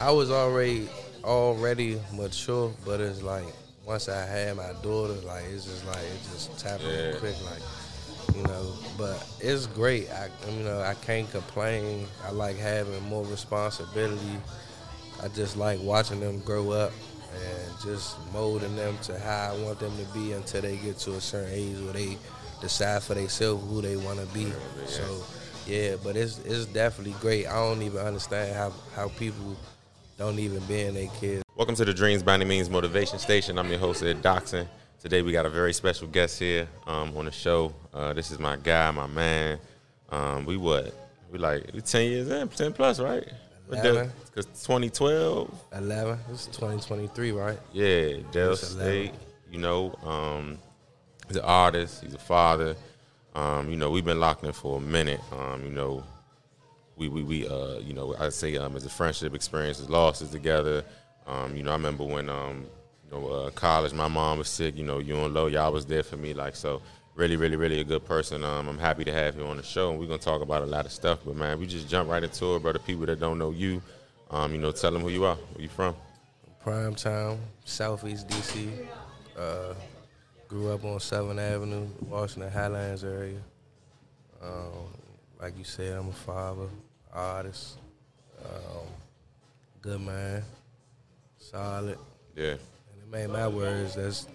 I was already already mature, but it's like once I had my daughter, like it's just like it just happened Yeah. quick, like you know. But it's great. I you know I can't complain. I like having more responsibility. I just like watching them grow up and just molding them to how I want them to be until they get to a certain age where they decide for themselves who they want to be. So yeah, but it's it's definitely great. I don't even understand how how people don't even be in their kids. Welcome to the Dreams by Any Means Motivation Station. I'm your host, Ed Doxson. Today we got a very special guest here um, on the show. Uh, this is my guy, my man. Um, we what? We like we 10 years in, 10 plus, right? Eleven. Because 2012, 11. It's 2023, right? yeah, Dell 11. State. You know, um, he's an artist. He's a father. Um, you know, we've been locked in for a minute. Um, you know, we we, we uh, you know, I say um, as a friendship experiences, losses together. Um, you know, I remember when um, you know, uh, college, my mom was sick. You know, you and Low, y'all was there for me. Like so, really, really, really a good person. Um, I'm happy to have you on the show, and we're gonna talk about a lot of stuff. But man, we just jump right into it, brother. People that don't know you, um, you know, tell them who you are, where you from. Prime time, Southeast DC. Uh, grew up on Southern Avenue, Washington Highlands area. Um, like you said, I'm a father, artist, um, good man, solid. Yeah, And it made my words, that's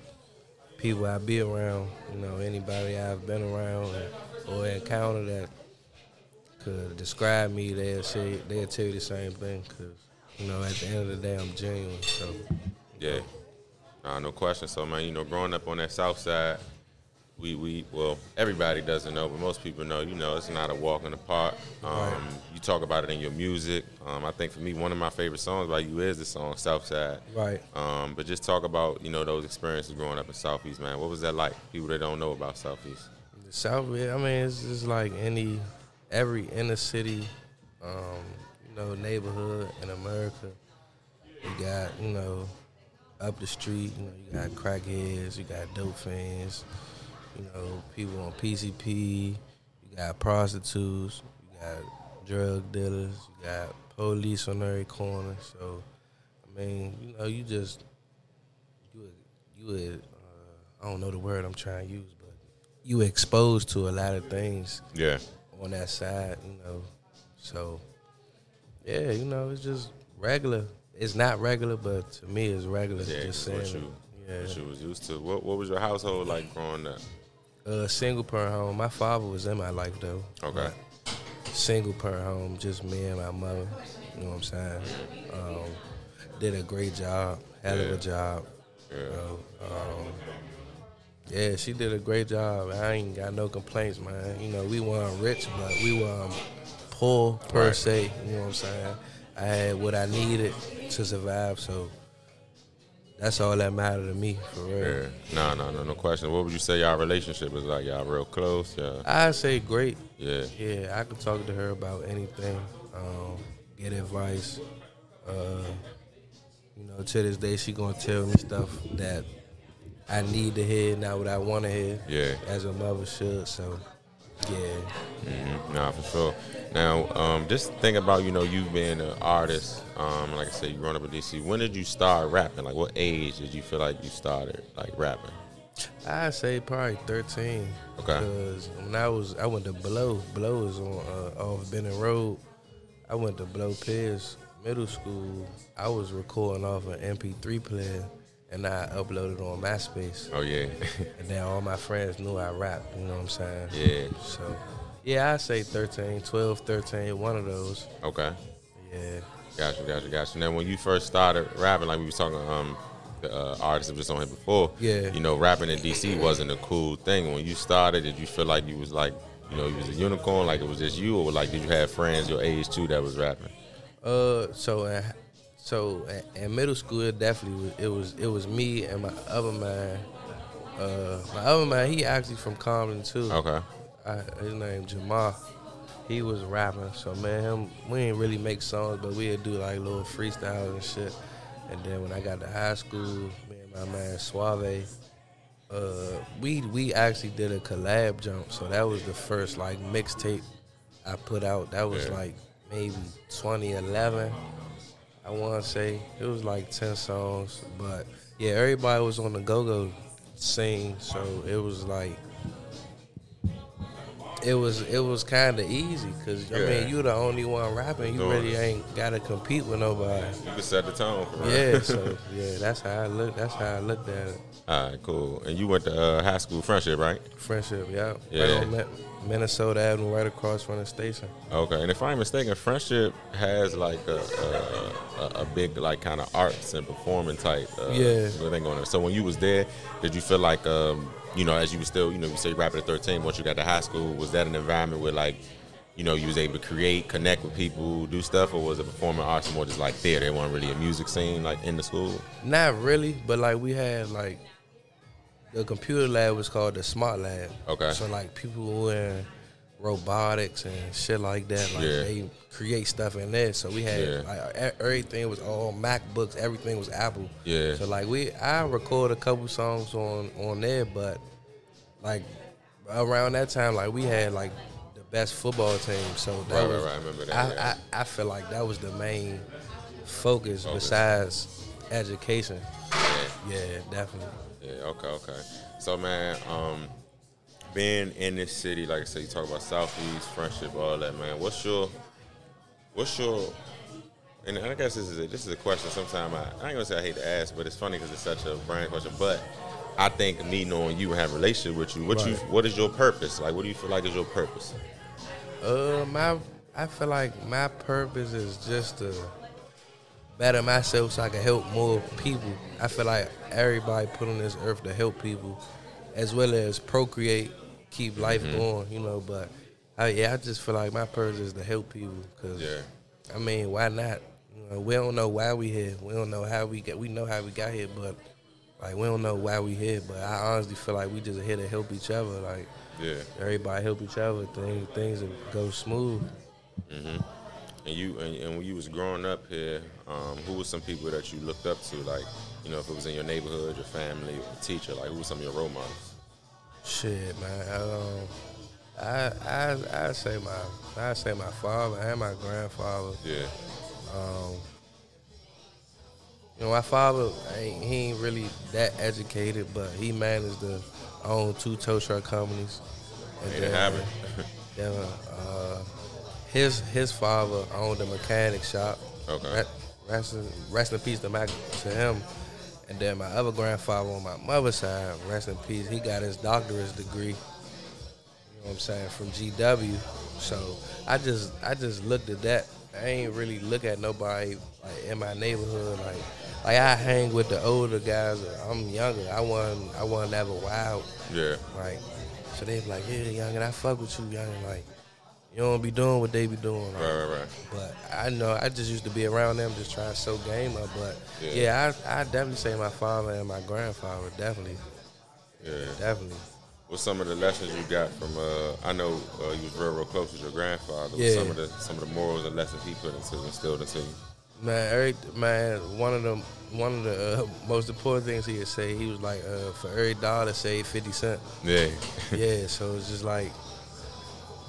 people I be around, you know, anybody I've been around or encountered that could describe me, they'll say they'll tell you the same thing. Cause you know, at the end of the day, I'm genuine. So yeah. Nah, no question. So man, you know, growing up on that south side, we we well, everybody doesn't know, but most people know. You know, it's not a walk in the park. Um, Right. You talk about it in your music. Um, I think for me, one of my favorite songs by you is the song Southside. right. Um, but just talk about you know those experiences growing up in Southeast, man. What was that like? People that don't know about Southeast. The South, I mean, it's just like any, every inner city, um, you know, neighborhood in America. You got, you know, up the street, you know, you got crackheads, you got dope fiends, you know, people on PCP, you got prostitutes, you got drug dealers, you got police on every corner. So, I mean, you know, you just, you, would- you uh, I don't know the word I'm trying to use, but you exposed to a lot of things Yeah. on that side, you know. So, yeah, you know, it's just regular. It's not regular, but to me, it's regular. Yeah, just what you, yeah. what you was used to. What, what was your household like growing up? Uh, single parent home. My father was in my life though. Okay. Single parent home, just me and my mother. You know what I'm saying? Um, did a great job, hell of Yeah. a job. Yeah. You know, um, yeah, she did a great job. I ain't got no complaints, man. You know, we weren't rich, but we weren't poor per Right. se. You know what I'm saying? I had what I needed to survive, so that's all that mattered to me, for real. Yeah. No, no, no, no question. What would you say y'all relationship is like? Y'all real close? Yeah. I say great. Yeah. Yeah, I could talk to her about anything, um, get advice. Uh, you know, to this day, she gonna tell me stuff that I need to hear, not what I want to hear. Yeah. as a mother should. So, yeah, Mhm. Nah, for sure. Now, um, just think about you know you being an artist. Um, like I said, you growing up in DC. When did you start rapping? Like, what age did you feel like you started like rapping? I say probably thirteen. Okay. Because when I was, I went to Blow. Blow is on uh, off Benning Road. I went to Blow Pierce Middle School. I was recording off an MP3 player, and I uploaded on MySpace. Oh yeah, And then all my friends knew I rapped, you know what I'm saying? yeah. So, yeah, I say 13, 12, 13, one of those. Okay, Yeah. gotcha, gotcha, gotcha. Now, when you first started rapping, like we was talking, um, the uh, artists that was on here before. Yeah. You know, rapping in DC wasn't a cool thing. When you started, did you feel like you was like, you know, you was a unicorn, like it was just you, or like did you have friends your age too that was rapping? Uh, so uh, so in- in middle school, it definitely was, it was it was me and my other man. Uh, my other man, he actually from Compton too. Okay. I, his name Jamal. He was rapping, so man, him we didn't really make songs, but we'd do like little freestyles and shit. And then when I got to high school, me and my man Suave, uh, we we actually did a collab jump. So that was the first like mixtape I put out. That was Yeah. like maybe 2011. I want to say it was like ten songs, but yeah, everybody was on the go go scene, so it was like it was it was kind of easy because I Yeah. mean you the only one rapping, you really it. ain't got to compete with nobody. You can set the tone. For. Yeah, so yeah, that's how I look. That's how I looked at it. All right, cool. And you went to uh, high school friendship, right? Friendship, yeah, Yeah. right Minnesota Avenue, right across from the station. Okay, and if I'm mistaken, friendship has like a a, a, big like kind of arts and performing type uh, Yeah. thing on there. So when you was there, did you feel like um, you know as you were still you know you say rapping at 13, once you got to high school, was that an environment where like you know you was able to create, connect with people, do stuff, or was it performing arts more just like theater? It wasn't really a music scene like in the school. Not really, but like we had like the computer lab was called the Smart Lab. Okay. So like people were in robotics and shit like that. Like Yeah. they create stuff in there. So we had Yeah. like everything was all MacBooks. Everything was Apple. Yeah. So like we, I record a couple songs on on there, but like around that time, like we had like the best football team. So that Right, right, was, right. I remember that, I, yeah. I I feel like that was the main focus, Focus. besides education. Yeah. Yeah, definitely. Yeah, okay, okay. So man, um, being in this city, like I said, you talk about Southeast, friendship, all that, man. What's your what's your and I guess this is a, this is a question. Sometimes I, I ain't gonna say I hate to ask, but it's funny because it's such a brand question. But I think me knowing you and having a relationship with you, what you what is your purpose? Like, what do you feel like is your purpose? Uh, my I feel like my purpose is just to better myself so I can help more people. I feel like everybody put on this earth to help people, as well as procreate, keep life Mm-hmm. going. You know, but I, yeah, I just feel like my purpose is to help people. Cause Yeah. I mean, why not? You know, we don't know why we here. We don't know how we get. We know how we got here, but like we don't know why we here. But I honestly feel like we just here to help each other. Like Yeah. everybody help each other. Things things go smooth. And you and, and when you was growing up here, um, who were some people that you looked up to? Like, you know, if it was in your neighborhood, your family, a teacher, like who were some of your role models? Shit, man. Um, I I I say my I say my father and my grandfather. Yeah. You know, my father ain't he ain't really that educated, but he managed to own two tow truck companies. And Made it happen. then uh, his his father owned a mechanic shop. Okay. Re- Rest in, rest in peace to, my, to him. And then my other grandfather on my mother's side, rest in peace, he got his doctorate degree. You know what I'm saying from GW. So I just I just looked at that. I ain't really look at nobody like in my neighborhood like like I hang with the older guys. I'm younger. I wasn't I wasn't ever wild. Yeah. Like so they be like, yeah, young, and I fuck with you, young. and Like you don't be doing what they be doing. Right, right, right. but I know I just used to be around them, just trying to sow game up. But Yeah. yeah, I I definitely say my father and my grandfather, definitely, Yeah. definitely. What's some of the lessons you got from? Uh, I know uh, you was real, real close with your grandfather. What's Yeah. Some of the some of the morals and lessons he put into instilled into you. Man, every man, one of the one of the uh, most important things he would say, he was like, uh, for every dollar, save fifty cent. Yeah. yeah, so it's just like,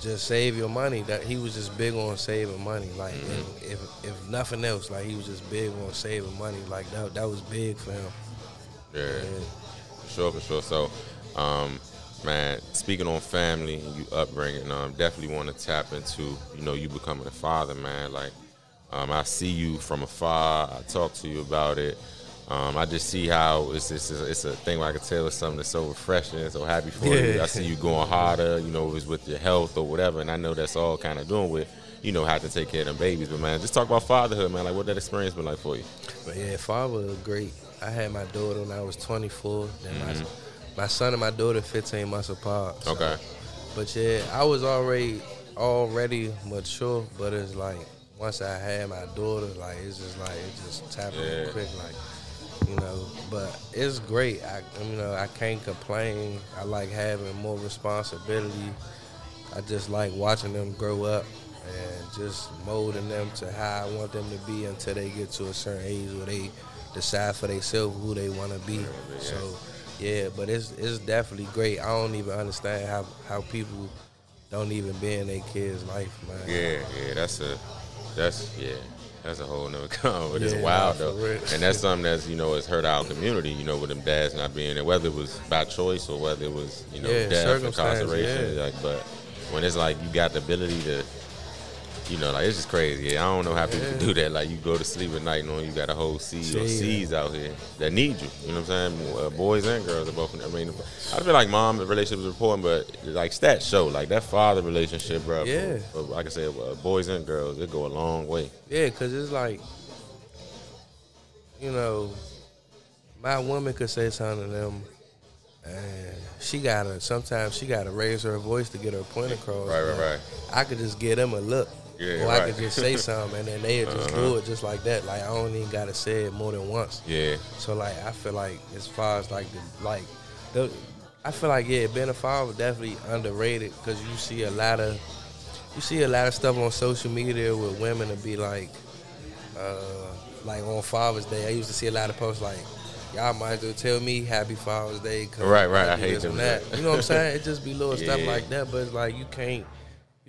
just save your money. That he was just big on saving money. Like if, if if nothing else, like he was just big on saving money. Like that that was big for him. yeah. And For sure, for sure. So, um, man, speaking on family and you upbringing, um, definitely want to tap into, you know, you becoming a father, man. Like, um, I see you from afar. I talk to you about it. Um, I just see how it's it's, it's a thing where I can tell it's something that's so refreshing, so happy for you. I see you going harder, you know, it's with your health or whatever, and I know that's all kind of doing with, you know, how to take care of them babies. But man, just talk about fatherhood, man. Like, what that experience been like for you? But yeah, father was great. I had my daughter when I was 24. Then my my son and my daughter 15 months apart. so- Okay. But yeah, I was already already mature, but it's like once I had my daughter, like it's just like it just tapped Yeah. quick, like you know. But it's great. I you know I can't complain. I like having more responsibility. I just like watching them grow up and just molding them to how I want them to be until they get to a certain age where they decide for themselves who they want to be. yeah. So yeah, but it's it's definitely great. I don't even understand how how people don't even be in their kids' life, man. Yeah, yeah, that's a, that's yeah. That's a whole nother con, but it's wild though, and that's something that's you know has hurt our community. You know, with them dads not being there, whether it was by choice or whether it was you know Yeah, death, incarceration. yeah. Like, but when it's like you got the ability to, you know, like it's just crazy. Yeah, I don't know how people Yeah. do that. Like you go to sleep at night knowing you got a whole sea or Yeah. seas out here that need you. You know what I'm saying? Uh, boys and girls are both. I mean, I feel like mom relationships are important, but like stats show like that father relationship, bro. Yeah. For, like I said, uh, boys and girls, it go a long way. Yeah, because it's like, you know, my woman could say something to them, and she gotta sometimes she gotta raise her voice to get her point across. Right, right, right. I could just give them a look, Yeah, or I could just say something, and then they just Uh-huh. do it just like that. Like I don't even gotta say it more than once. Yeah. So like I feel like as far as like the like the I feel like yeah, being a father definitely underrated because you see a lot of you see a lot of stuff on social media with women to be like uh like on Father's Day. I used to see a lot of posts like y'all might as well tell me Happy Father's Day. 'cause Right, right. I hate them that. that. You know what I'm saying? It just be little stuff like that, but it's like you can't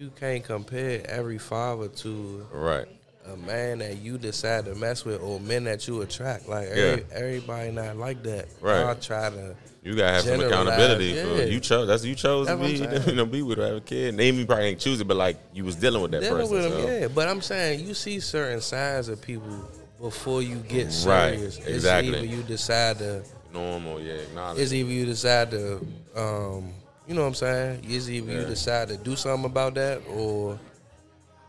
you can't compare every father to Right. a man that you decide to mess with or men that you attract. Like Yeah. every, everybody not like that. Right. Y'all try to You gotta have some accountability. For, yeah. you chose. That's you chose That's to be. You know, be with or have a kid. They even probably ain't choose it, but like you was dealing with that dealing person. with them. so. Yeah, but I'm saying you see certain signs of people before you get Right, serious. exactly. It's either you decide to. Normal. Yeah. Acknowledge. It's either you decide to. Um, you know what I'm saying? It's either you decide to do something about that or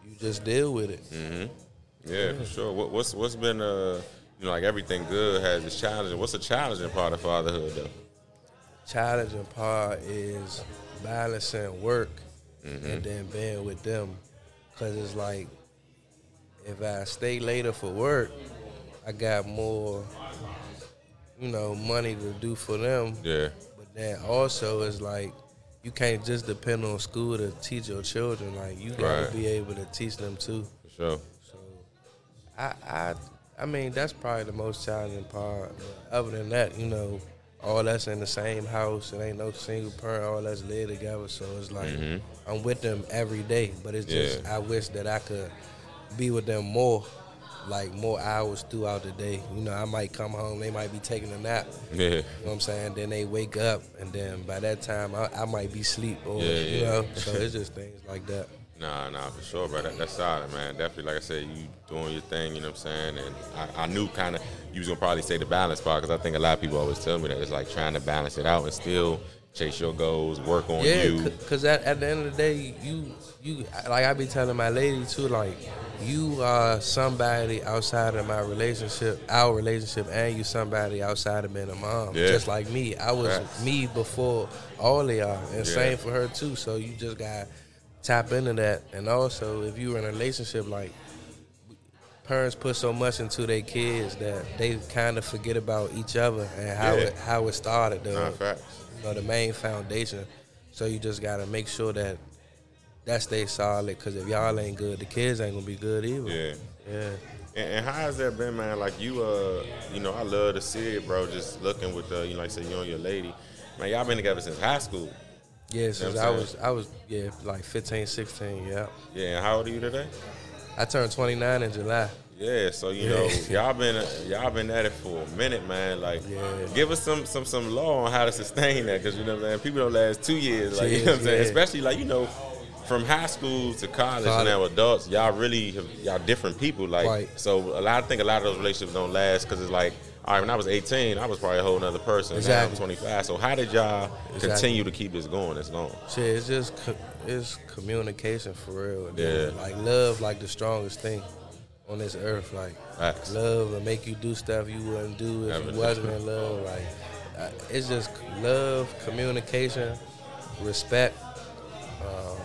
you just deal with it. Mm-hmm. Yeah, for sure. What, what's what's been uh you know like everything good has its challenging. What's the challenging part of fatherhood though? challenging part is balancing work Mm-hmm. and then being with them. Cause it's like if I stay later for work, I got more, you know, money to do for them. Yeah. But then also it's like you can't just depend on school to teach your children. Like you gotta Right. be able to teach them too. For sure. So I I I mean that's probably the most challenging part. Other than that, you know, all that's in the same house. It ain't no single parent. All that's live together. So it's like Mhm. I'm with them every day. But it's just Yeah. I wish that I could be with them more. Like more hours throughout the day. You know, I might come home, they might be taking a nap. Yeah. You know what I'm saying? Then they wake up, and then by that time, I, I might be asleep, or Yeah, you yeah. know. So it's just things like that. Nah, nah, for sure, bro. That, that's solid, man. Definitely, like I said, you doing your thing. You know what I'm saying? And I, I knew kind of you was gonna probably say the balance part because I think a lot of people always tell me that it's like trying to balance it out and still chase your goals, work on Yeah, you. because at, at the end of the day, you you like I be telling my lady too, like you are somebody outside of my relationship, our relationship, and you somebody outside of being a mom. Yeah. Just like me, I was Facts. me before all of y'all, and Yeah. same for her too. So you just got tap into that, and also if you in a relationship, like parents put so much into their kids that they kind of forget about each other and how Yeah. it how it started. Facts. you know, the main foundation. So you just gotta make sure that that stays solid. Cause if y'all ain't good, the kids ain't gonna be good either. Yeah. Yeah. And, and how has that been, man? Like you, uh, you know, I love to see it, bro. Just looking with, uh, you know, like I said, you and your lady, man. Y'all been together since high school. Yeah, since what I I'm was I was yeah like 15, 16, yeah. Yeah. And how old are you today? I turned 29 in July. Yeah, so you know, y'all been y'all been at it for a minute, man. Like, Yeah. give us some some some law on how to sustain that, because you know what I'm saying. People don't last two years, like you know what I'm saying. Especially like you know, from high school to college, College. and now adults, y'all really have, y'all different people. Like, Right. so a lot. I think a lot of those relationships don't last because it's like, all right, when I was 18, I was probably a whole nother person. Exactly. Now I'm 25. So how did y'all Exactly. continue to keep this going this long? Shit, it's just co- it's communication for real. Then, Yeah. Like love, like the strongest thing on this earth. Like Facts. love will make you do stuff you wouldn't do if you wasn't in love. Like uh, it's just love, communication, respect. Um,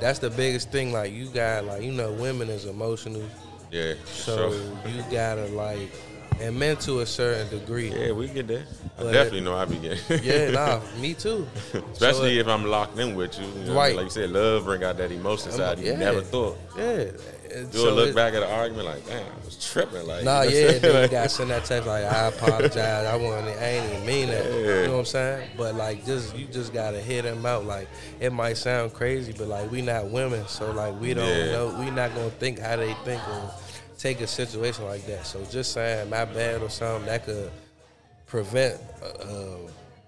that's the biggest thing. Like you got, like you know, women is emotional, Yeah, so sure. you gotta like, and men to a certain degree. Yeah, we get. I But definitely know I be getting. Yeah, nah, me too. Especially So, if I'm locked in with you. you know, Right. Like you said, love bring out that emotion um, side you yeah. never thought. yeah. You'll so look back at the argument like, damn, I was tripping. Like, Nah, you know yeah, then you gotta send that text like I apologize. I wasn't I ain't even mean that. Yeah. You know what I'm saying? But like just you just gotta hit them out. Like it might sound crazy, but like we not women, so like we don't Yeah. know we not gonna think how they think or take a situation like that. So just saying my bad or something that could prevent a, a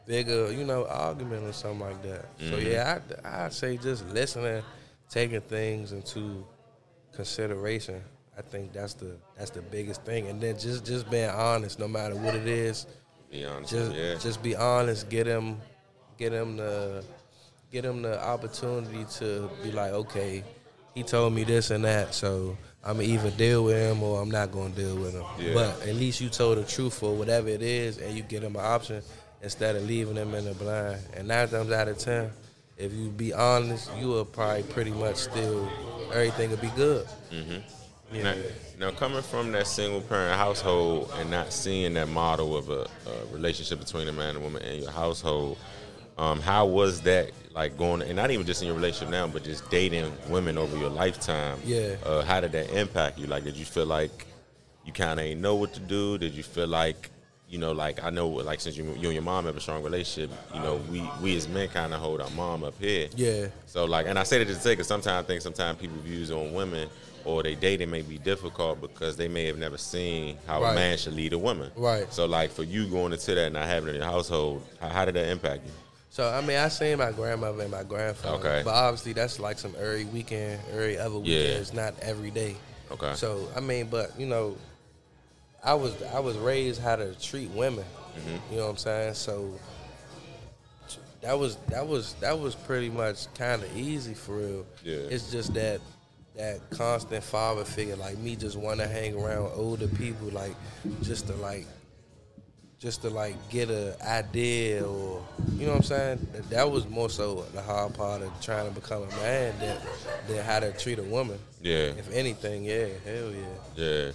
bigger, you know, argument or something like that. So Mhm. yeah, I I say just listening, taking things into consideration. I think that's the that's the biggest thing, and then just just being honest, no matter what it is. Be honest. Just yeah. just be honest. Get him, get him the, get him the opportunity to be like, okay, he told me this and that, so I'm gonna either deal with him or I'm not gonna deal with him. Yeah. But at least you told the truth for whatever it is, and you get him an option instead of leaving him in the blind. And nine times out of ten, if you be honest, you will probably pretty much still everything will be good. hmm Yeah. Now, now, coming from that single parent household and not seeing that model of a, a relationship between a man and woman in your household, um, how was that like going? And not even just in your relationship now, but just dating women over your lifetime. Yeah. Uh, how did that impact you? Like, did you feel like you kind of ain't know what to do? Did you feel like you know, like I know, like since you, you and your mom have a strong relationship, you know, we we as men kind of hold our mom up here. Yeah. So like, and I say that to say because sometimes I think sometimes people views on women or they dating may be difficult because they may have never seen how Right. a man should lead a woman. Right. So like for you going into that and not having it in your household, how, how did that impact you? So I mean, I seen my grandmother and my grandfather. Okay. But obviously, that's like some every weekend, every other Yeah. It's not every day. Okay. So I mean, but you know, I was I was raised how to treat women. Mm-hmm. You know what I'm saying? So that was that was that was pretty much kind of easy for real. Yeah. It's just that that constant father figure, like me, just want to hang around older people, like just to like just to like get a idea or you know what I'm saying. That, that was more so the hard part of trying to become a man than than how to treat a woman. Yeah. If anything, yeah, hell yeah. Yeah.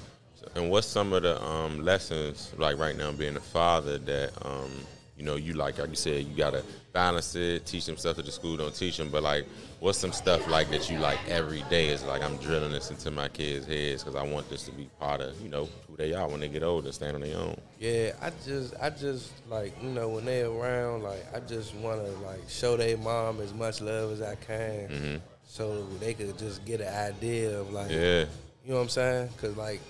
And what's some of the um, lessons, like right now being a father, that um, you know you like, like you said, you gotta balance it, teach them stuff that the school don't teach them. But like, what's some stuff like that you like every day? Is like I'm drilling this into my kids' heads because I want this to be part of you know who they are when they get older, stand on their own. Yeah, I just, I just like you know when they around, like I just want to like show their mom as much love as I can, Mhm. so they could just get an idea of like, Yeah. you know what I'm saying? Cause like,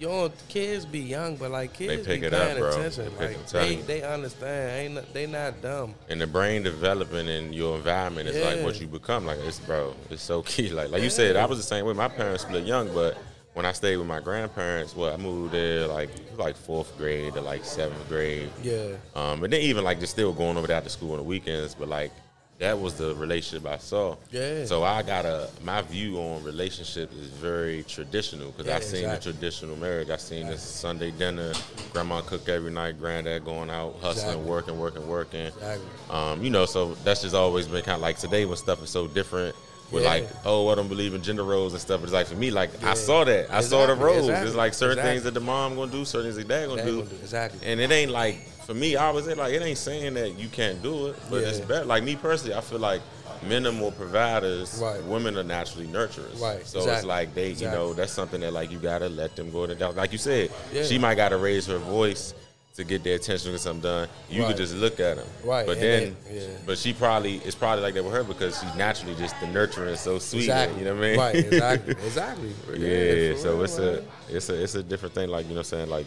know, kids be young, but like kids pick be it up, paying bro. attention. They like they, they understand. Ain't no- they not dumb. And the brain developing in your environment is like what you become. Like it's bro, it's so key. Like like you said, I was the same way. My parents split young, but when I stayed with my grandparents, well, I moved there like like fourth grade to like seventh grade. Yeah, Um, and then even like just still going over there to school on the weekends, but like that was the relationship I saw. Yeah. So I got a my view on relationship is very traditional because Yeah, I seen exactly. the traditional marriage. I seen this Sunday dinner, grandma cook every night, granddad going out hustling, Exactly. working, working, working. exactly. Um, you know, so that's just always been kind of like today when stuff is so different. With Yeah. like, oh, I don't believe in gender roles and stuff. But It's like for me, like Yeah. I saw that, I saw the roles. exactly, It's like certain exactly. things that the mom gonna do, certain things that dad gonna Dad do. gonna do- exactly. And it ain't like for me, I was it like, it ain't saying that you can't do it, but it's better. Like me personally, I feel like men are more providers. Right. Women are naturally nurturers. Right, So it's like they, you know, that's something that like you gotta let them go to. Like you said, Yeah. she might gotta raise her voice to get their attention get something done. You Right. could just look at them. Right, But and then, they- yeah. but she probably it's probably like that with her because she's naturally just the nurturing, so sweet. Exactly. You know what I mean? Right. Exactly. Exactly. Yeah, for so real, it's a it's a it's a different thing. Like you know, what I'm saying like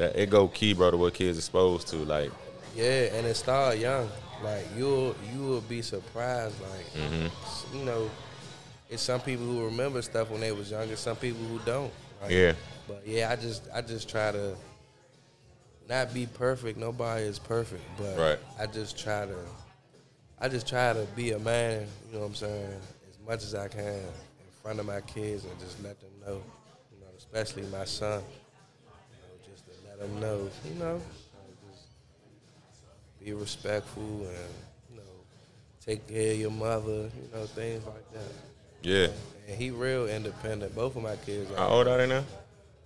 that it go key, bro, to what kids exposed to. Like Yeah, and it start young. Like you'll you will be surprised. Like Mm-hmm. you know, it's some people who remember stuff when they was younger. Some people who don't. Like, yeah, But yeah, I just I just try to not be perfect. Nobody is perfect, but Right. I just try to I just try to be a man. You know what I'm saying? As much as I can in front of my kids and just let them know. You know, especially my son. Let them know. You know, like, just be respectful and you know take care of your mother. You know, things like that. yeah. And he real independent. Both of my kids. are. How old are they now?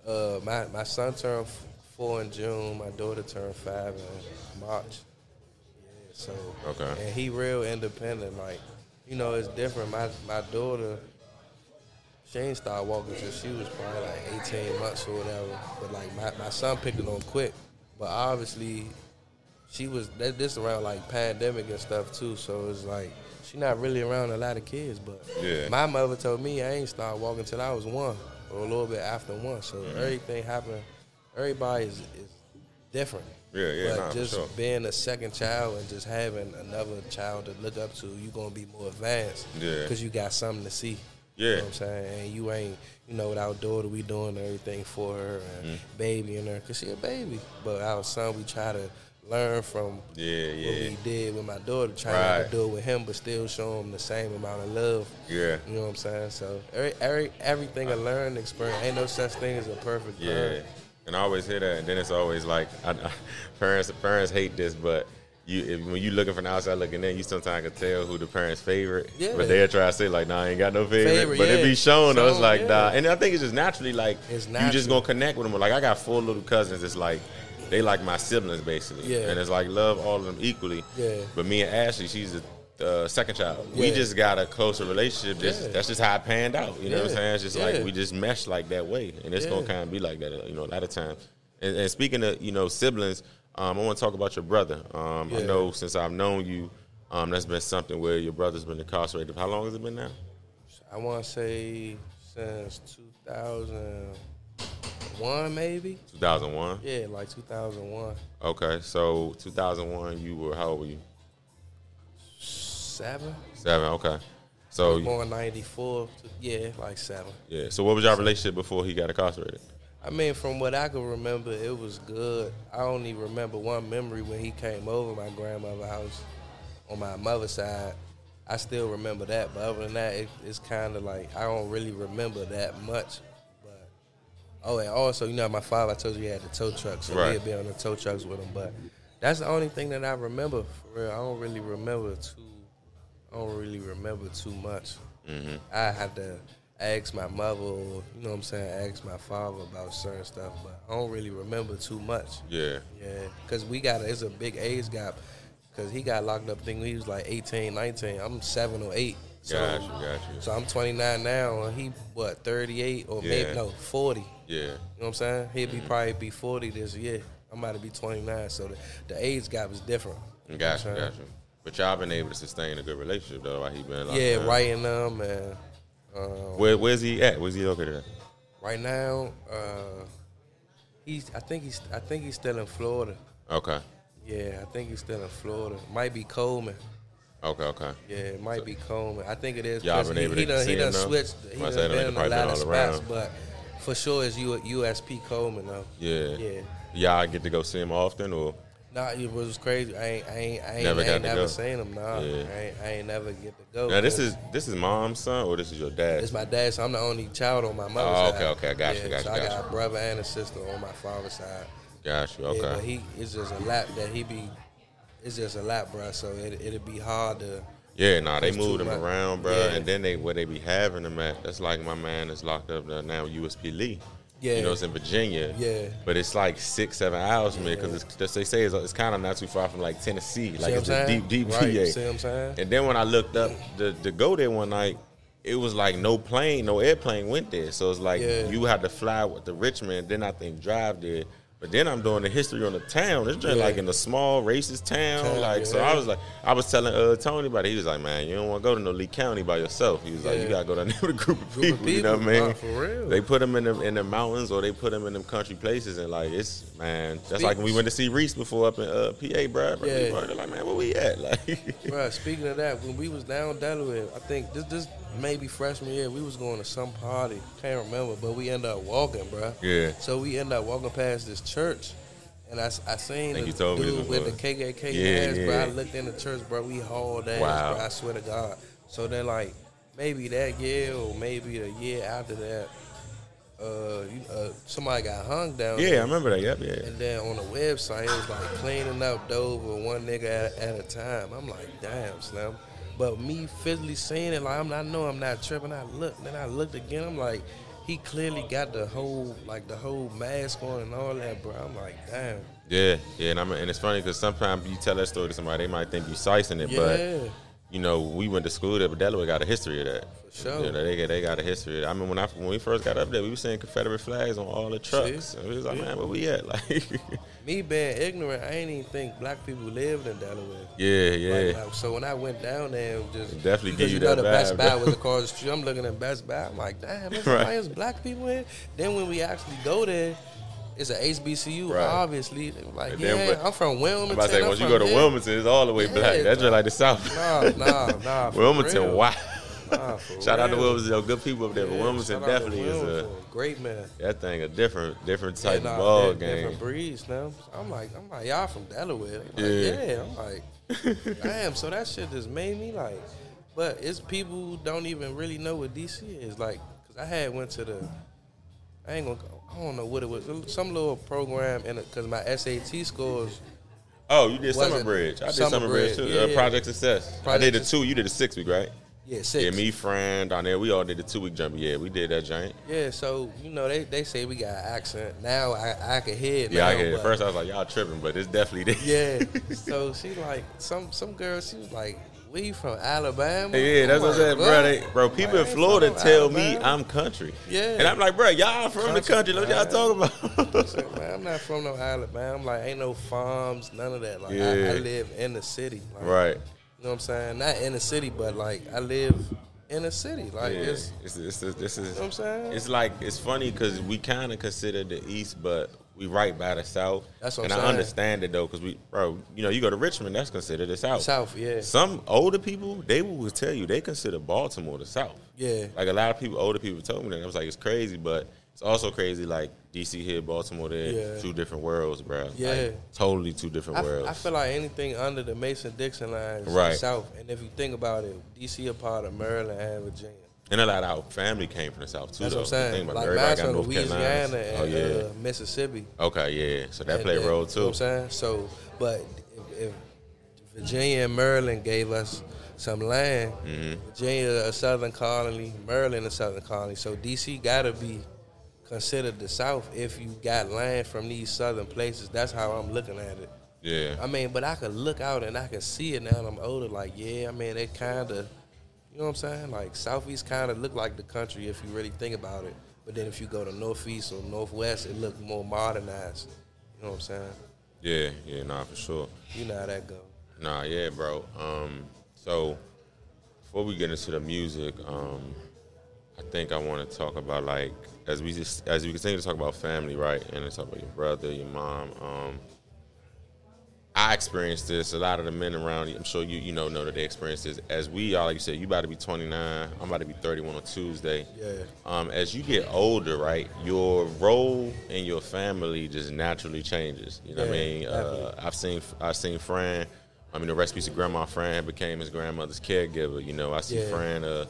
Uh, my my son turned four in June. My daughter turned five in March. Yeah, so Okay. and he real independent. Like, you know, it's different. My my daughter, she ain't started walking till she was probably like 18 months or whatever. But like my, my son picked it on quick. But obviously, she was that this around like pandemic and stuff too. So it's like she not really around a lot of kids. But Yeah. my mother told me I ain't started walking till I was one. or a little bit after one. So Mm-hmm. everything happened. Everybody is, is different. Yeah, yeah, But nah, just sure. being a second child and just having another child to look up to, you're gonna be more advanced. Yeah. Because you got something to see. Yeah. You know what I'm saying? And you ain't, you know, with our daughter, we doing everything for her and Mm-hmm. babying her, because she a baby. But our son, we try to learn from Yeah, what we did with my daughter, try Right. to do it with him, but still show him the same amount of love. yeah, You know what I'm saying? So every, every everything a learning experience. Ain't no such thing as a perfect yeah. parent. And I always hear that, and then it's always like, I, I, parents parents hate this, but you if, when you looking from the outside looking in, you sometimes can tell who the parents' favorite. Yeah. But they'll try to say like, nah, I ain't got no favorite. Favorite, but it yeah. be shown. It's like, yeah. nah. And I think it's just naturally like It's you just gonna connect with them. Like I got four little cousins. It's like they like my siblings basically. Yeah. And it's like love all of them equally. Yeah. But me and Ashley, she's the uh, second child. We just got a closer relationship. Just, Yeah. That's just how it panned out. You know what I'm saying? It's just Yeah. like we just mesh like that way, and it's gonna kind of be like that. You know, a lot of times. And, and speaking of you know siblings, um, I want to talk about your brother. Um, I know since I've known you, um, that's been something where your brother's been incarcerated. How long has it been now? I want to say since 2001, maybe. 2001. Yeah, like 2001. Okay, so 2001, you were how old were you? Seven. Seven. Okay. So Born 94. Yeah, like seven. yeah. So what was your relationship before he got incarcerated? I mean, from what I can remember, it was good. I only remember one memory when he came over my grandmother's house on my mother's side. I still remember that, but other than that, it, it's kind of like I don't really remember that much. But oh, and also, you know, my father, I told you he had the tow truck, so Right. we'd be on the tow trucks with him. But that's the only thing that I remember for real. I don't really remember too. I don't really remember too much. Mm-hmm. I had to ask my mother, or, you know what I'm saying, ask my father about certain stuff, but I don't really remember too much. Yeah. Yeah, because we got, a, it's a big age gap, because he got locked up, I think he was like 18, 19. I'm 7 or 8. So, Got you. Got you. so I'm 29 now, and he, what, 38 or maybe, no, 40. Yeah. You know what I'm saying? He'll be mm-hmm. probably be 40 this year. I'm about to be 29, so the, the age gap is different. Got you. know what I'm Got you. But y'all been able to sustain a good relationship though while he been locked Yeah, writing them, and um, Where, where's he at? Where's he located at? Right now, uh, he's. I think he's. I think he's still in Florida. Okay. Yeah, I think he's still in Florida. Might be Coleman. Okay. Okay. Yeah, it might be Coleman. I think it is. Y'all been he, able he to done, see he done switched. He done been in a lot of spots, but for sure it's U, USP Coleman though. Yeah. Yeah. Y'all get to go see him often or? Nah, it was crazy. I ain't, I ain't, I ain't Never I ain't never go. seen him. Nah, Yeah. I, ain't, I ain't never get to go. Now this is this is mom's son or this is your dad? It's my dad, so I'm the only child on my mother's Oh, side. okay, okay, I got you, yeah, got so you, I got a brother and a sister on my father's side. Got you. Yeah, but Okay. he it's just a lot that he be. It's just a lot, bro. So it it'd be hard to. Yeah, nah, they moved him much. around, bro, Yeah. and then they where they be having him at. That's like my man is locked up there now, USP Lee. Yeah. You know, it's in Virginia. Yeah. But it's like six, seven hours from here because it's they say it's, it's kind of not too far from like Tennessee. Like it's a deep, deep Right, PA. see what I'm saying? And then when I looked up to, to go there one night, it was like no plane, no airplane went there. So it's like Yeah. you had to fly with the Richmond, then I think drive there. But then I'm doing the history on the town. It's just Yeah. like in a small racist town. Town, like so. I was like I was telling uh, Tony about it. He was like, Man, you don't want to go to no Lee County by yourself. He was like, Yeah. You gotta go down there with a group of Group of people, you know what I people, mean? for real. They put them in the in the mountains or they put them in them country places and like it's man, that's like when we went to see Reese before up in uh, PA, bro. Yeah. They're like, man, where we at? Like Bro, speaking of that, when we was down Delaware, I think this this maybe freshman year, we was going to some party. Can't remember, but we ended up walking, bro. Yeah. So we ended up walking past this church, and I, I seen Think the you told me dude with the. KKK Yeah, mask, bro. I looked in the church, bro. We hauled ass, Wow. bro. I swear to God. So then, like, maybe that year or maybe the year after that, uh, uh somebody got hung down. Yeah, I remember that. Yep, yeah. And then on the website, it was like cleaning up Dover one nigga at, at a time. I'm like, damn, Slim. But me physically seeing it, like I'm not, I know I'm not tripping. I looked, then I looked again. I'm like, he clearly got the whole, like the whole mask on and all that, bro. I'm like, damn. Yeah, yeah, and I'm and it's funny because sometimes you tell that story to somebody, they might think you sicing it, Yeah. but you know, we went to school there, but Delaware got a history of that. Sure. You know, they, they got a history. I mean, when I when we first got up there, we were seeing Confederate flags on all the trucks. See? And we was like, Yeah. man, where we at? Like, Me being ignorant, I ain't even think black people lived in Delaware. yeah, yeah. Like, so when I went down there, it was just Definitely because you you know that the Best vibe, Buy was across the street. I'm looking at Best Buy. I'm like, damn, there's, Right. black people here. Then when we actually go there, it's a HBCU. Right. Obviously, like, And yeah, then I'm from Wilmington. I'm about to say, once you go to here. Wilmington, it's all the way Yeah, black. That's just like the South. Nah, nah, nah. Wilmington, real. Nah, Shout out to real. Wilmington, good people up there, but Wilmington definitely is a great man. that thing a different different type Yeah, of nah, ball di- game. Different breeds now. I'm like, I'm like, y'all from Delaware? Like, Yeah. yeah. I'm like, damn. So that shit just made me like, but it's people who don't even really know what DC is. Like, cause I had went to the, I ain't gonna, I don't know what it was, some little program, and cause my SAT scores. Oh, you did Summer Bridge. I did Summer Bridge Bridge, too. yeah, uh, yeah. Project Success. I did the two. You did the six week, right? Yeah, six. Yeah, me, friend, down there. We all did the two week jump. Yeah, we did that joint. Yeah, so you know they, they say we got an accent. Now I I can hear it. Yeah, I now, but- At first, I was like, y'all tripping, but it's definitely there. Yeah. so she like some some girl. She was like, "We from Alabama." Yeah, that's I'm what I'm saying, bro. They, bro, people I in Florida tell me I'm country. Yeah. And I'm like, bro, y'all from the Country, country. What y'all talking I about? said, man, I'm not from no Alabama. I'm like, ain't no farms, none of that. Like, I, Yeah. I live in the city. Like, right. You know what I'm saying? Not in the city, but like I live in the city. Like Yeah. it's, It's, it's, it's, this is, you know what I'm saying? it's like, it's funny because we kind of consider the East, but we right by the South. That's what and I'm saying. And I understand it though, because we, bro, you know, you go to Richmond, that's considered the South. South, yeah, Some older people, they will tell you they consider Baltimore the South. yeah. Like a lot of people, older people told me that. I was like, it's crazy, but it's also crazy. Like DC here, Baltimore there, Yeah. two different worlds, bro. Yeah. like, totally two different I, worlds. I feel like anything under the Mason Dixon line is Right. South. And if you think about it, DC a part of Maryland and Virginia. and a lot of our family came from the South too. That's though. what I'm saying. Like it, everybody from Carolina. Louisiana and Oh yeah. uh, Mississippi. okay, yeah. So that And played a role You know too. what I'm saying? So, but if, if Virginia and Maryland gave us some land, Mhm. Virginia a southern colony, Maryland a southern colony, so DC got to be considered the South if you got land from these southern places. That's how I'm looking at it. Yeah, I mean, but I could look out and I can see it now. I'm older. Like, yeah, I mean, it kind of, you know what I'm saying? Like Southeast kind of look like the country if you really think about it. But then if you go to Northeast or Northwest, it look more modernized. You know what I'm saying? yeah, yeah. Nah, for sure. You know how that go. Nah, yeah, bro. Um, so before we get into the music, um, I think I want to talk about like as we just as we continue to talk about family, right? And talk about your brother, your mom. Um, I experienced this. A lot of the men around, I'm sure you you know know that they experienced this. As we are, like you said, you about to be 29. I'm about to be 31 on Tuesday. Yeah. Um, as you get older, right, your role in your family just naturally changes. You know what I mean? Uh. I've seen I've seen Fran. I mean, the recipes of Grandma Fran became his grandmother's caregiver. You know, I see Yeah. Fran, uh,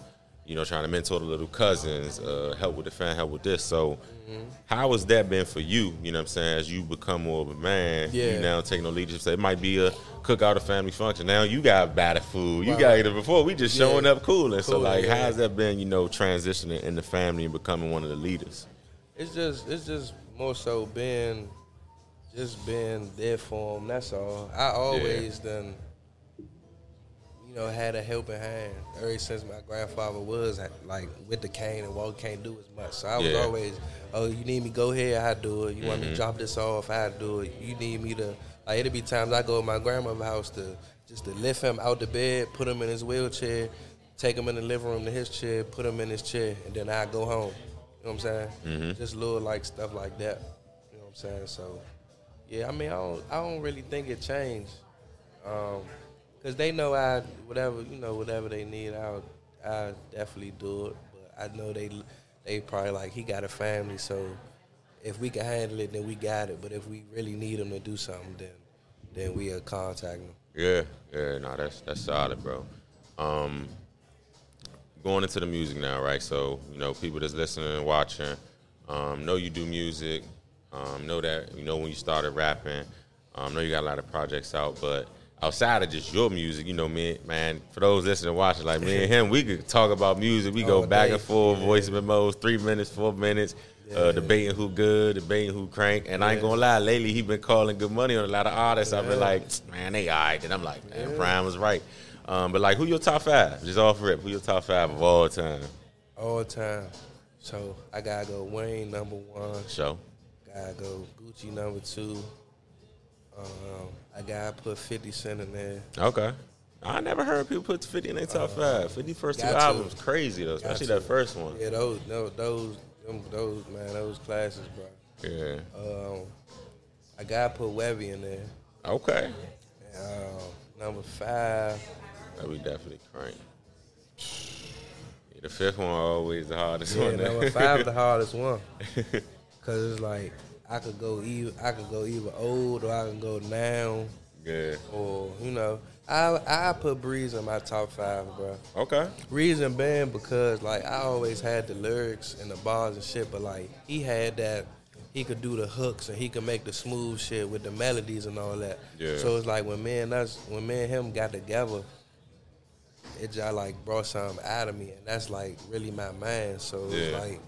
you know, trying to mentor the little cousins, uh, help with the fan, help with this. So, Mm-hmm. how has that been for you? You know what I'm saying? As you become more of a man, Yeah. you now taking no leadership. So it might be a cookout or family function. Now you got battered food. You Right. got it before. We just Yeah. showing up cool. And so, like, yeah. how's that been? You know, transitioning in the family and becoming one of the leaders. It's just it's just more so being just being there for them. That's all. I always done you know had a helping hand ever since my grandfather was like with the cane and walk can't do as much. So I was Yeah. always, oh, you need me go here, I do it. You want me Mm-hmm. to drop this off, I do it. You need me to like it'll be times I go to my grandmother's house to just to lift him out the bed, put him in his wheelchair, take him in the living room to his chair, put him in his chair, and then I go home. You know what I'm saying? Mhm. Just little like stuff like that. You know what I'm saying? So yeah, I mean I don't I don't really think it changed. Um, Cause they know I whatever you know whatever they need I I definitely do it. But I know they they probably like he got a family, so if we can handle it, then we got it. But if we really need him to do something, then then we'll contact him. Yeah, yeah, no, that's that's solid, bro. Um, going into the music now, right? So you know, people that's listening and watching, um, know you do music, um, know that you know when you started rapping, um, know you got a lot of projects out, but outside of just your music, you know, me, man, for those listening and watching, like me and him, we could talk about music. We go All back day. and forth, Yeah. voice memos, three minutes, four minutes. Uh, Yeah. debating who good, debating who crank, and I ain't gonna lie. Lately, he been calling good money on a lot of artists. I've been like, man, they alright. And I'm like, man, Yeah. Brian was right. Um, but like, who your top five? Just off rip, who your top five of all time? All time. So I gotta go Wayne number one. Show. Gotta go Gucci number two. Um, I gotta put Fifty Cent in there. Okay. I never heard people put 50 in their top five. 50 first two got to. albums, crazy though, especially that first one. Yeah, those, those, those, those, man, those classes, bro. Yeah. Um, I gotta put Webbie in there. Okay. Um, number five, That we definitely crank. Yeah, the fifth one always the hardest yeah, one. number five is the hardest one, cause it's like I could go either, I could go either old or I can go now, yeah. or you know, I I put Breeze in my top five, bro. Okay. Reason being because like I always had the lyrics and the bars and shit, but like he had that he could do the hooks and he could make the smooth shit with the melodies and all that. Yeah. So it's like when me and us when me and him got together, it just like brought something out of me and that's like really my man. So Yeah. like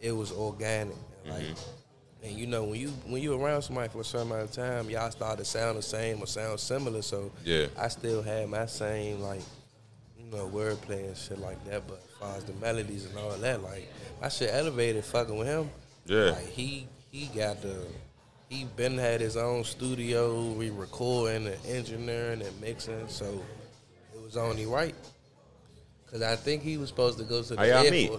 it was organic. Like mm-hmm. And you know when you when you around somebody for a certain amount of time, y'all start to sound the same or sound similar. So Yeah. I still had my same like you know, wordplay and shit like that. But as far as the melodies and all that, like my shit elevated fucking with him. Yeah. Like he he got the he been had his own studio, we recording and engineering and mixing, so it was only right. Cause I think he was supposed to go to the How y'all Air meet?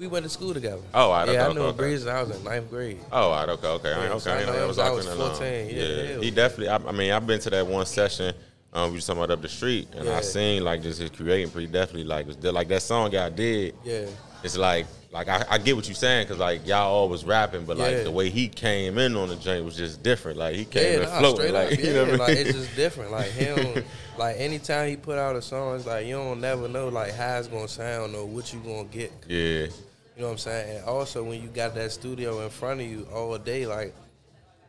We went to school together. Oh, I- know. yeah, okay, I knew okay, Breeze. I was in ninth grade. Oh, right, okay, okay, Yeah, okay. I know I was I was 14, yeah, yeah. he definitely. I, I mean, I've been to that one session. Um, we was talking about up the street, and I seen like just his creating pretty definitely like was like that song y'all did. Yeah. It's like like I, I get what you're saying because like y'all all was rapping, but like Yeah. the way he came in on the joint was just different. Like he came Yeah, in nah, floating, like you Yeah, know what I like it's just different. Like him, like anytime he put out a song, it's like you don't never know like how it's gonna sound or what you gonna get. yeah, You know what I'm saying? And also when you got that studio in front of you all day, like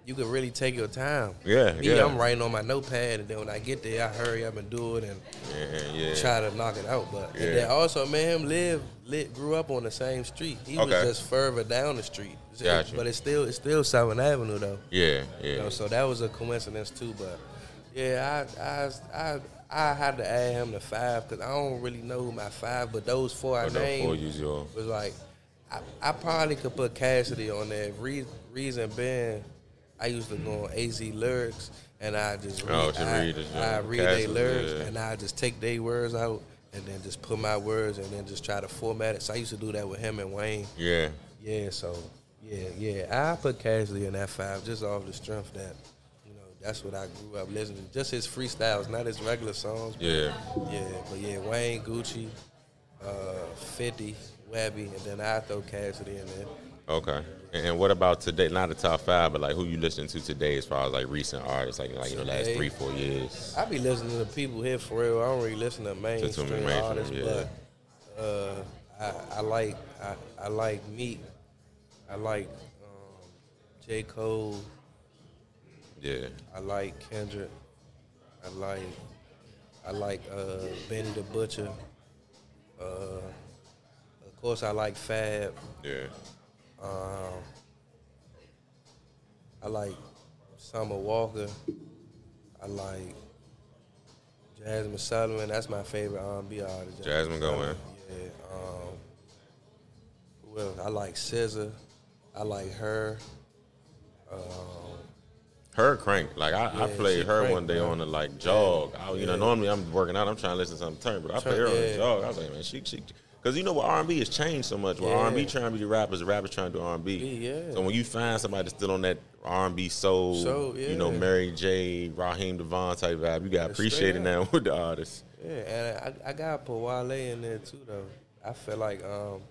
you could really take your time. Yeah, Me, yeah. I'm writing on my notepad, and then when I get there, I hurry up and do it and yeah, yeah. try to knock it out. But Yeah. and then also, man, him live, lit, grew up on the same street. He Okay. was just further down the street. Gotcha. But it's still it's still Southern Avenue though. yeah, You yeah. know, so that was a coincidence too. But yeah, I I I, I had to add him to five because I don't really know who my five, but those four I named four was like I, I probably could put Cassidy on there. Re- reason being, I used to go on AZ lyrics and I just read, Oh, I, read it, I read their lyrics yeah. and I just take their words out and then just put my words and then just try to format it. So I used to do that with him and Wayne. yeah. Yeah, so yeah, yeah. I put Cassidy in that five just off the strength that, you know, that's what I grew up listening to. Just his freestyles, not his regular songs. Yeah. Yeah, but yeah, Wayne, Gucci, uh, 50, Webbie, and then I throw Cassidy in there. Okay. And, what about today? Not the top five, but like who you listening to today as far as like recent artists, like like you know last three four years. I be listening to people here for real. I don't really listen to mainstream mainstream, artists, yeah. but uh, I, I like I, I like Meek. I like um, J. Cole. Yeah. I like Kendrick. I like I like uh, Benny the Butcher. Uh, of course, I like Fab. Yeah. Um, I like Summer Walker. I like Jazmine Sullivan. That's my favorite R&B artist. Jazmine go in. Yeah. Um, else? I like SZA. I like her. Um, Her crank. Like I, I played her crank, one day on the like jog. I, you know, normally I'm working out, I'm trying to listen to something turn, but I played her on the jog. I was like, man, she she because you know what R&B has changed so much. Where Yeah. R&B trying to be the rappers, the rappers trying to do R&B. Yeah. So when you find somebody that's still on that R&B soul, Soul, you know. Mary J, Raheem DeVaughn type vibe, you got to Yeah, appreciate it straight now with the artists. Yeah, and I, I gotta put Wale in there too, though. I feel like um,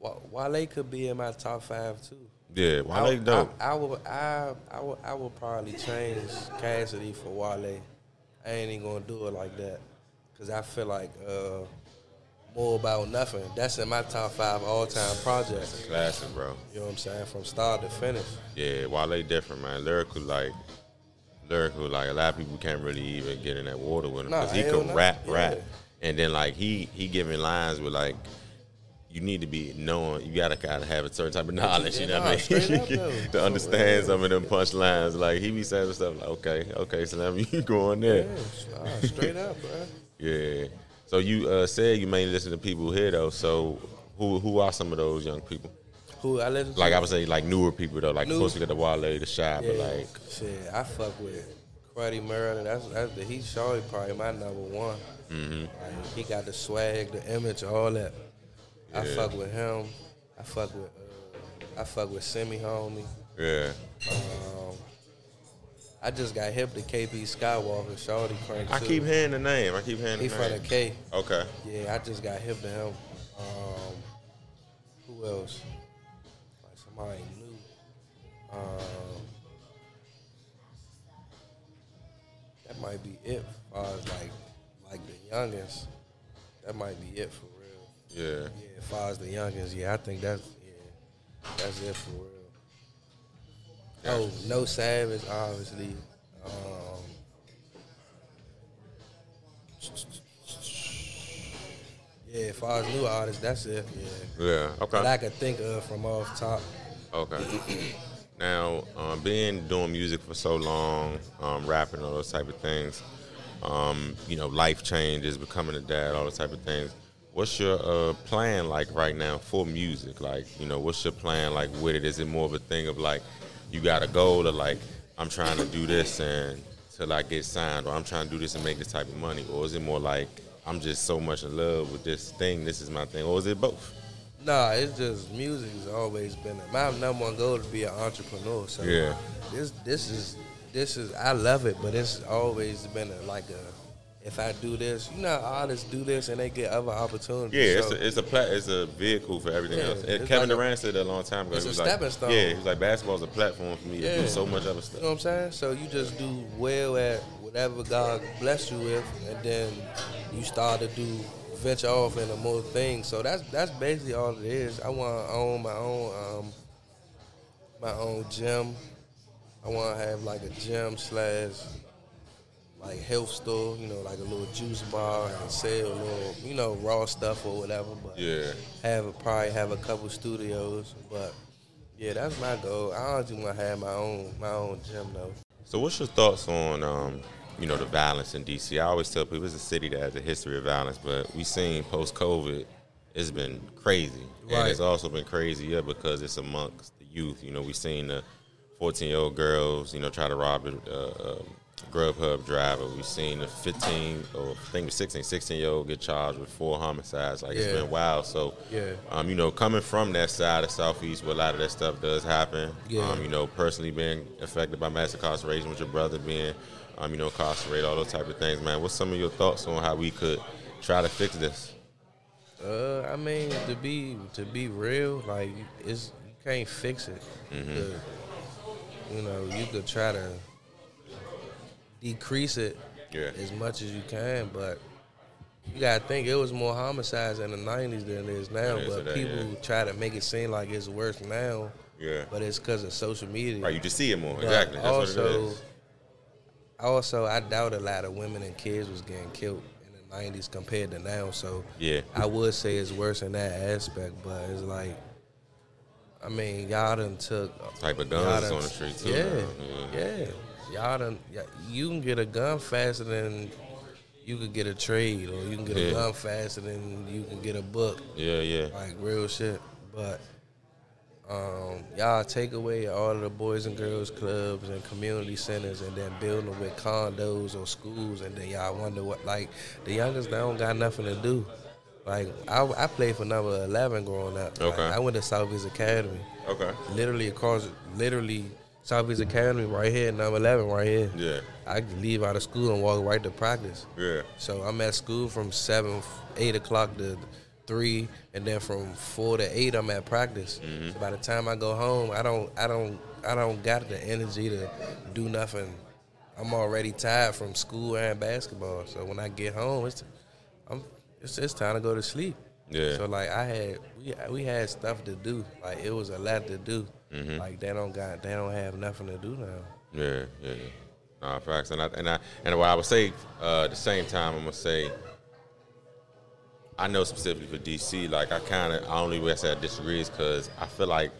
Wa- Wale could be in my top five too. Yeah, Wale I, dope. I, I would, I, I would, I would probably change Cassidy for Wale. I ain't even gonna do it like that, cause I feel like uh, more about nothing. That's in my top five all time projects. Classic, bro. You know what I'm saying? From start to finish. Yeah, Wale different, man. Lyrical, like, lyrical, like a lot of people can't really even get in that water with him Nah, because he can rap, Yeah. rap, and then like he he giving lines with like. You need to be knowing. You gotta kind of have a certain type of knowledge. You know Nah, what I mean? to So, understand yeah. some of them punchlines. Like he be saying stuff like, "Okay, okay, Slim, you going there?" Yeah, nah, straight up, bro. Yeah. So you uh, said you mainly listen to people here though. So who who are some of those young people? Who I listen to? Like I would say, like newer people though. Like New- of course we got the Wale, the Shy, but like shit, I fuck with Freddie Merlin. That's that's the he's surely probably my number one. Mm-hmm. Like, he got the swag, the image, all that. I fuck with him. I fuck with uh, I fuck with Semi Homie. yeah. Um, I just got hip to KP Skywalker. Shorty crank I too. keep hearing the name. I keep hearing He the from the. K. Okay. Yeah, I just got hip to him. Um, who else? Like somebody new. Um, that might be it. As far as like like the youngest, that might be it for real. Yeah. Yeah, as far as the youngest, yeah, I think that's yeah, that's it for real. Oh, no Savage, obviously. Um, yeah, as far as new artists, that's it. Yeah, Yeah. that Okay. I could think of from off top. Okay. Now, um, being doing music for so long, um, rapping, all those type of things, um, you know, life changes, becoming a dad, all those type of things. What's your uh, plan like right now for music? Like, you know, what's your plan like with it? Is it more of a thing of like, you got a goal of like, I'm trying to do this and till I get signed, or I'm trying to do this and make this type of money, or is it more like I'm just so much in love with this thing, this is my thing, or is it both? Nah, it's just music has always been my number one goal to be an entrepreneur. So Yeah. this this is this is I love it, but it's always been a, like a if I do this, you know, artists do this and they get other opportunities. Yeah, it's a, it's a pla- it's a vehicle for everything Yeah, else. And Kevin like a- Durant said that a long time ago. it's he a was like, stepping stone. Yeah, he was like basketball's a platform for me to do so much other stuff. You know what I'm saying? So you just do well at whatever God bless you with, and then you start to do venture off into more things. So that's that's basically all it is. I want to own my own um, my own gym. I want to have like a gym slash like health store. You know, like a little juice bar and sell a little you know raw stuff or whatever. But Yeah, have a, probably have a couple studios, but. Yeah, that's my goal. I honestly want to have my own my own gym though. So what's your thoughts on um, you know the violence in DC? I always tell people it's a city that has a history of violence, but we've seen post COVID, it's been crazy, and it's also been crazier because it's amongst the youth. You know, we seen the 14 year old girls, you know, try to rob a uh, uh, Grubhub driver. We've seen the 15 or I think it was 16, 16 year old get charged with four homicides. Like it's been wild. So Yeah. um, you know, coming from that side of Southeast where a lot of that stuff does happen, Yeah. um, you know, personally being affected by mass incarceration with your brother being, um, you know, incarcerated, all those type of things, man. What's some of your thoughts on how we could try to fix this? Uh, I mean, to be to be real, like it's you can't fix it. Could, you know, you could try to decrease it Yeah. as much as you can, but you gotta think it was more homicides in the '90s than it is now. Yeah, but that, people yeah. try to make it seem like it's worse now, Yeah. but it's because of social media. Right, you just see it more. But Exactly. That's also, what it is. Also, I doubt a lot of women and kids was getting killed in the '90s compared to now. So Yeah. I would say it's worse in that aspect, but it's like, I mean, y'all done took Type of guns done- on the street too. Yeah, now. yeah. Y'all done. y- You can get a gun faster than you could get a trade, or you can get Yeah. a gun faster than you can get a book Yeah, yeah. like real shit. But um, y'all take away all of the boys and girls clubs and community centers, and then build them with condos or schools, and then y'all wonder what like the youngest they don't got nothing to do. Like I, I played for number eleven growing up. Like, Okay. I went to Southeast Academy, Okay. literally across, literally Southeast Academy right here, number eleven right here. Yeah. I could leave out of school and walk right to practice. Yeah. So I'm at school from seven, eight o'clock to three, and then from four to eight I'm at practice. Mm-hmm. So by the time I go home, I don't, I don't, I don't got the energy to do nothing. I'm already tired from school and basketball. So when I get home, it's, I'm, it's, it's time to go to sleep. Yeah. So like I had, we, we had stuff to do. Like it was a lot to do. Mm-hmm. Like they don't got, they don't have nothing to do now. Yeah, yeah, yeah. Nah, facts. And I and I and what I would say uh, at the same time, I'm gonna say I know specifically for DC, like I kind of I only way I say I disagree is because I feel like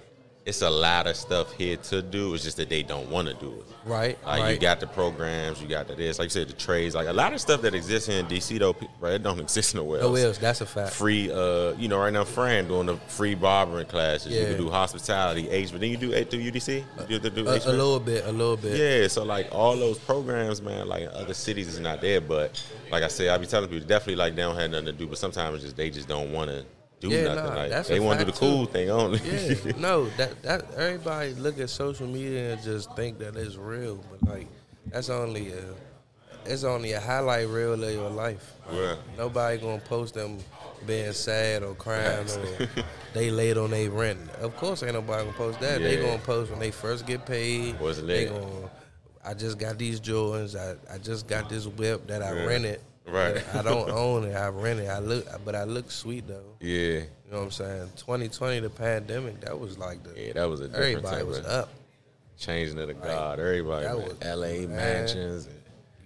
it's a lot of stuff here to do. It's just that they don't want to do it. Right. Like right. you got the programs, you got the this, like you said, the trades, like a lot of stuff that exists here in DC though, right? It don't exist nowhere no else. else. That's a fact. Free, uh, you know, right now, Fran doing the free barbering classes. Yeah. You can do hospitality, H, but then you do A through UDC. You do, do A, H- a little bit. A little bit. yeah, so like all those programs, man, like in other cities is not there. But like I said, I be telling people definitely like they don't have nothing to do, but sometimes it's just they just don't want to do Yeah, nothing. nah, like they want to do the cool too. thing only. Yeah, no, that that everybody look at social media and just think that it's real, but like that's only a it's only a highlight reel of your life. Yeah. Nobody gonna post them being sad or crying or they late on their rent. Of course, ain't nobody gonna post that. They gonna post when they first get paid. Was they gonna. I just got these Jordans. I, I just got this whip that I Yeah. rented. Right. I don't own it. I rent it. I look, but I look sweet though. yeah, You know what I'm saying? 2020, the pandemic, that was like the yeah, that was a different everybody was up. changing of the god. Everybody, that was- L.A. man. mansions. and-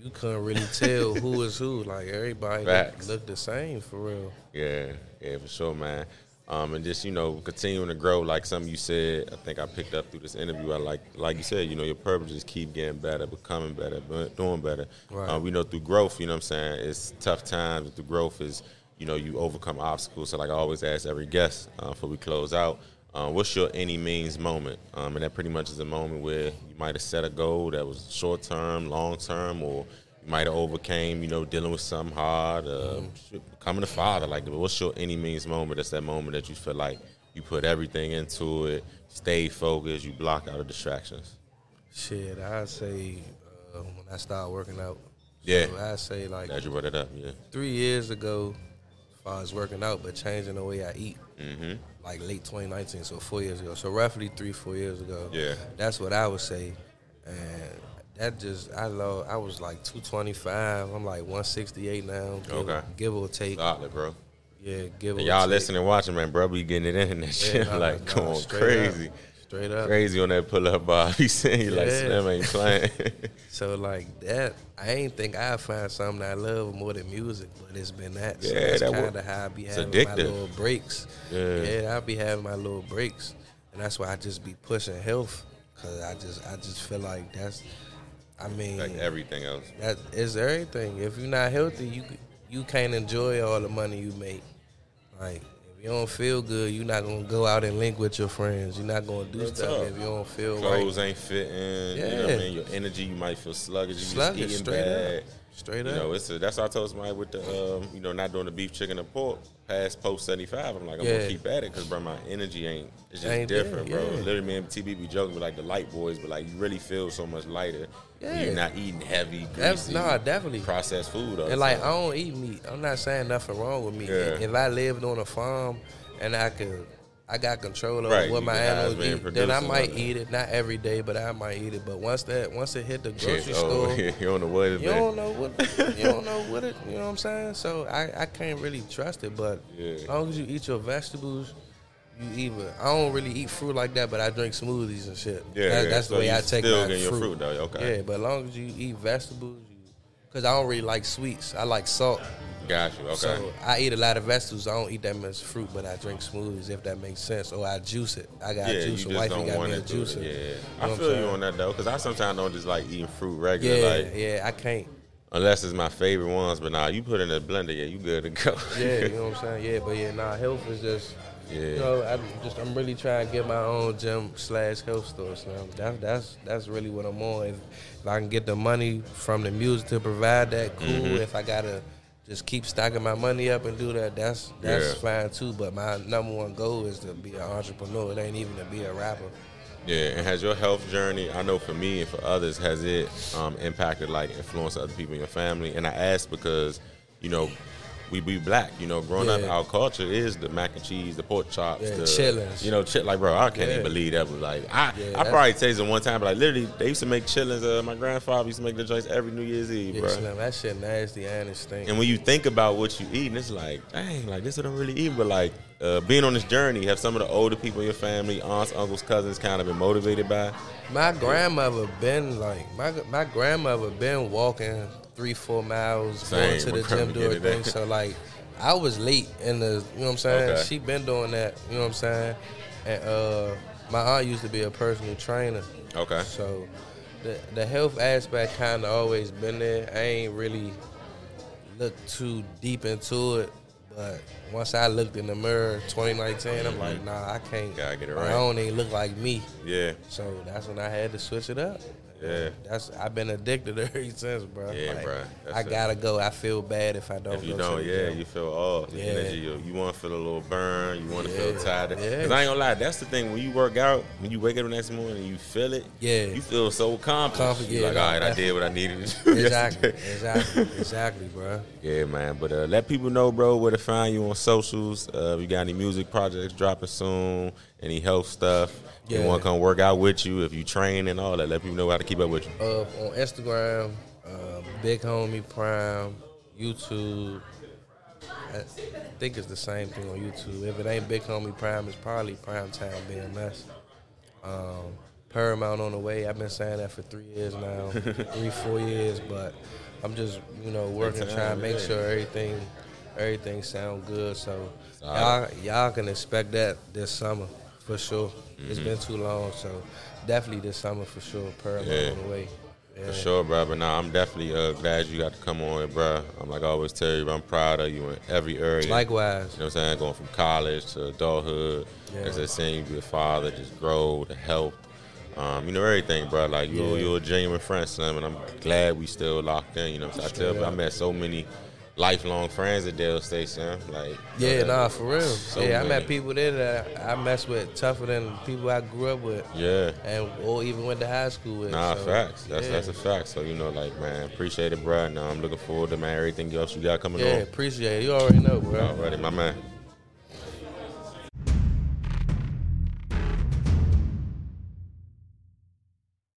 You couldn't really tell who was who. Like everybody Facts. looked the same for real. Yeah, yeah, for sure, man. Um, and just you know, continuing to grow, like something you said. I think I picked up through this interview. I like, like you said, you know, your purpose is keep getting better, becoming better, doing better. Right. Uh, we know through growth, you know what I'm saying. It's tough times. Through growth is, you know, you overcome obstacles. So like I always ask every guest uh, before we close out, uh, what's your any means moment? Um, and that pretty much is a moment where you might have set a goal that was short term, long term, or might have overcame, you know, dealing with something hard, uh, shit, becoming a father. Like, what's your any means moment? That's that moment that you feel like you put everything into it, stay focused, you block out the distractions. Shit, I'd say uh, when I started working out. Yeah. So I'd say like as you brought it up. Yeah. three years ago, as far as working out, but changing the way I eat. Mm-hmm. Like late 2019, so four years ago. So roughly three, four years ago. Yeah. That's what I would say. And that just, I love, I was like 225. I'm like 168 now. Give, Okay. Give or take. Solid, bro. Yeah, give or And y'all take. listening and watching, man, bro, be getting it in and that Yeah, shit. nah, like, nah, going crazy. Up. Straight up. Crazy on that pull up bar. He saying you like Yeah. Slim ain't playing. So like that, I ain't think I'd find something I love more than music, but it's been that. So Yeah, that's that kind wa- of how I be having my addictive. little breaks. Yeah. yeah, I be having my little breaks, and that's why I just be pushing health, cause I just I just feel like that's, I mean, like everything else. that is everything. If you're not healthy, you you can't enjoy all the money you make. Like if you don't feel good, you're not gonna go out and link with your friends. You're not gonna do Real stuff talk. if you don't feel Clothes right. ain't fitting. You know what I mean? Your energy, you might feel sluggish. You Sluggish, just eating straight bad. up, straight You up. know, it's a, that's what I told somebody with the, um, you know, not doing the beef, chicken, and pork past post 75. I'm like, I'm Yeah. going to keep at it because, bro, my energy ain't, it's just Ain't there, different, bro. yeah. Literally, me and TB be joking with like the light boys, but like you really feel so much lighter. Yeah. You're not eating heavy, That's- greasy, nah, definitely. processed food. And like I don't eat meat. I'm not saying nothing wrong with meat. Yeah. If I lived on a farm and I could I got control over Right, what you my animals eat, then I might eat it. Not every day, but I might eat it. But once that once it hit the grocery oh, store, you don't know what it you is. don't know what you don't know what it. You know what I'm saying? So I, I can't really trust it. But Yeah. as long as you eat your vegetables, you either I don't really eat fruit like that, but I drink smoothies and shit. Yeah, That- yeah. that's So the way I take still my getting your fruit. fruit, though. Okay. Yeah, but as long as you eat vegetables, you because I don't really like sweets. I like salt. Got you. Okay. So I eat a lot of vegetables. I don't eat that much fruit, but I drink smoothies if that makes sense. Or I juice it. I got yeah, you juice. just don't got want me a to do it. juicer. Yeah, You know I feel you on that though, because I sometimes don't just like eating fruit regular, Yeah, like yeah, I can't. unless it's my favorite ones. But nah, you put in a blender, yeah, you good to go. Yeah, you know what I'm saying. Yeah, but yeah, nah, health is just. Yeah. You know, I'm just I'm really trying to get my own gym slash health store. So that's that's that's really what I'm on. If, if I can get the money from the music to provide that, cool. Mm-hmm. If I gotta just keep stacking my money up and do that, that's that's Yeah. fine too. But my number one goal is to be an entrepreneur. It ain't even to be a rapper. Yeah, and has your health journey, I know for me and for others, has it um, impacted, like, influenced other people in your family? And I ask because, you know, we be black, you know, growing up, our culture is the mac and cheese, the pork chops, Yeah, the chillins. You know, shit like, bro, I can't Yeah. even believe that was like, I, Yeah, I probably tasted one time, but like, literally, they used to make chillins. Uh, my grandfather used to make the joints every New Year's Eve, Yeah, bro. Slim, that shit nasty and it stink. And when you think about what you eat, and it's like, dang, like this what I'm really eating. But like uh, being on this journey, have some of the older people in your family, aunts, uncles, cousins, kind of been motivated by? My grandmother been like my my grandmother been walking three four miles Same, going to the gym doing things. So like I was late in the you know what I'm saying. Okay. She been doing that you know what I'm saying, and uh my aunt used to be a personal trainer. Okay. So the the health aspect kind of always been there. I ain't really looked too deep into it, but once I looked in the mirror 2019, I'm like, nah, I can't. Gotta get it right. My right. own ain't look like me. Yeah. So that's when I had to switch it up. Yeah. That's I've been addicted ever since, bro. Yeah, Like, bruh. That's I gotta go. I feel bad if I don't. If you don't, yeah, you feel off. The Yeah. energy, you, you want to feel a little burn. You want to feel tired. Yeah. Cause I ain't gonna lie, that's the thing. When you work out, when you wake up the next morning and you feel it, Yeah. you feel so accomplished. Confident, yeah, like, all right, I did what I needed to do. Exactly, exactly, exactly, bro. Yeah, man. But uh, let people know, bro, where to find you on socials. Uh, you got any music projects dropping soon? Any health stuff? They want to come work out with you if you train and all that. Let people know how to keep up with you. Uh, on Instagram, uh, Big Homie Prime, YouTube. I think it's the same thing on YouTube. If it ain't Big Homie Prime, it's probably Primetown BMS. Um, Paramount on the way. I've been saying that for three years now, three four years. But I'm just you know working, trying to make yeah. sure everything everything sound good. So y'all y'all can expect that this summer for sure. It's Mm-hmm. been too long, so definitely this summer for sure. Paramount Yeah. on the way. Yeah. For sure, bro. But nah, I'm definitely uh, glad you got to come on, bro. I'm like I always tell you, I'm proud of you in every area. Likewise. You know what I'm saying? Going from college to adulthood, Yeah. as I saying, you be a father, just grow, the health, um, you know everything, bro. Like you're, Yeah. you're a genuine friend, son, and I'm glad we still locked in. You know, saying? I tell, Straight I met so many lifelong friends at Del State. Like, Yeah, uh, nah, for real. so yeah, I met people there that I mess with tougher than people I grew up with, Yeah. and or even went to high school with. Nah, so, facts. That's yeah. that's a fact. So you know, like, man, appreciate it, bro. Now I'm looking forward to man everything else you got coming Yeah, on. appreciate it. You already know, bro. Alrighty, my man.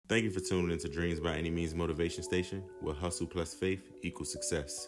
Thank you for tuning into Dreams by Any Means Motivation Station, where hustle plus faith equals success.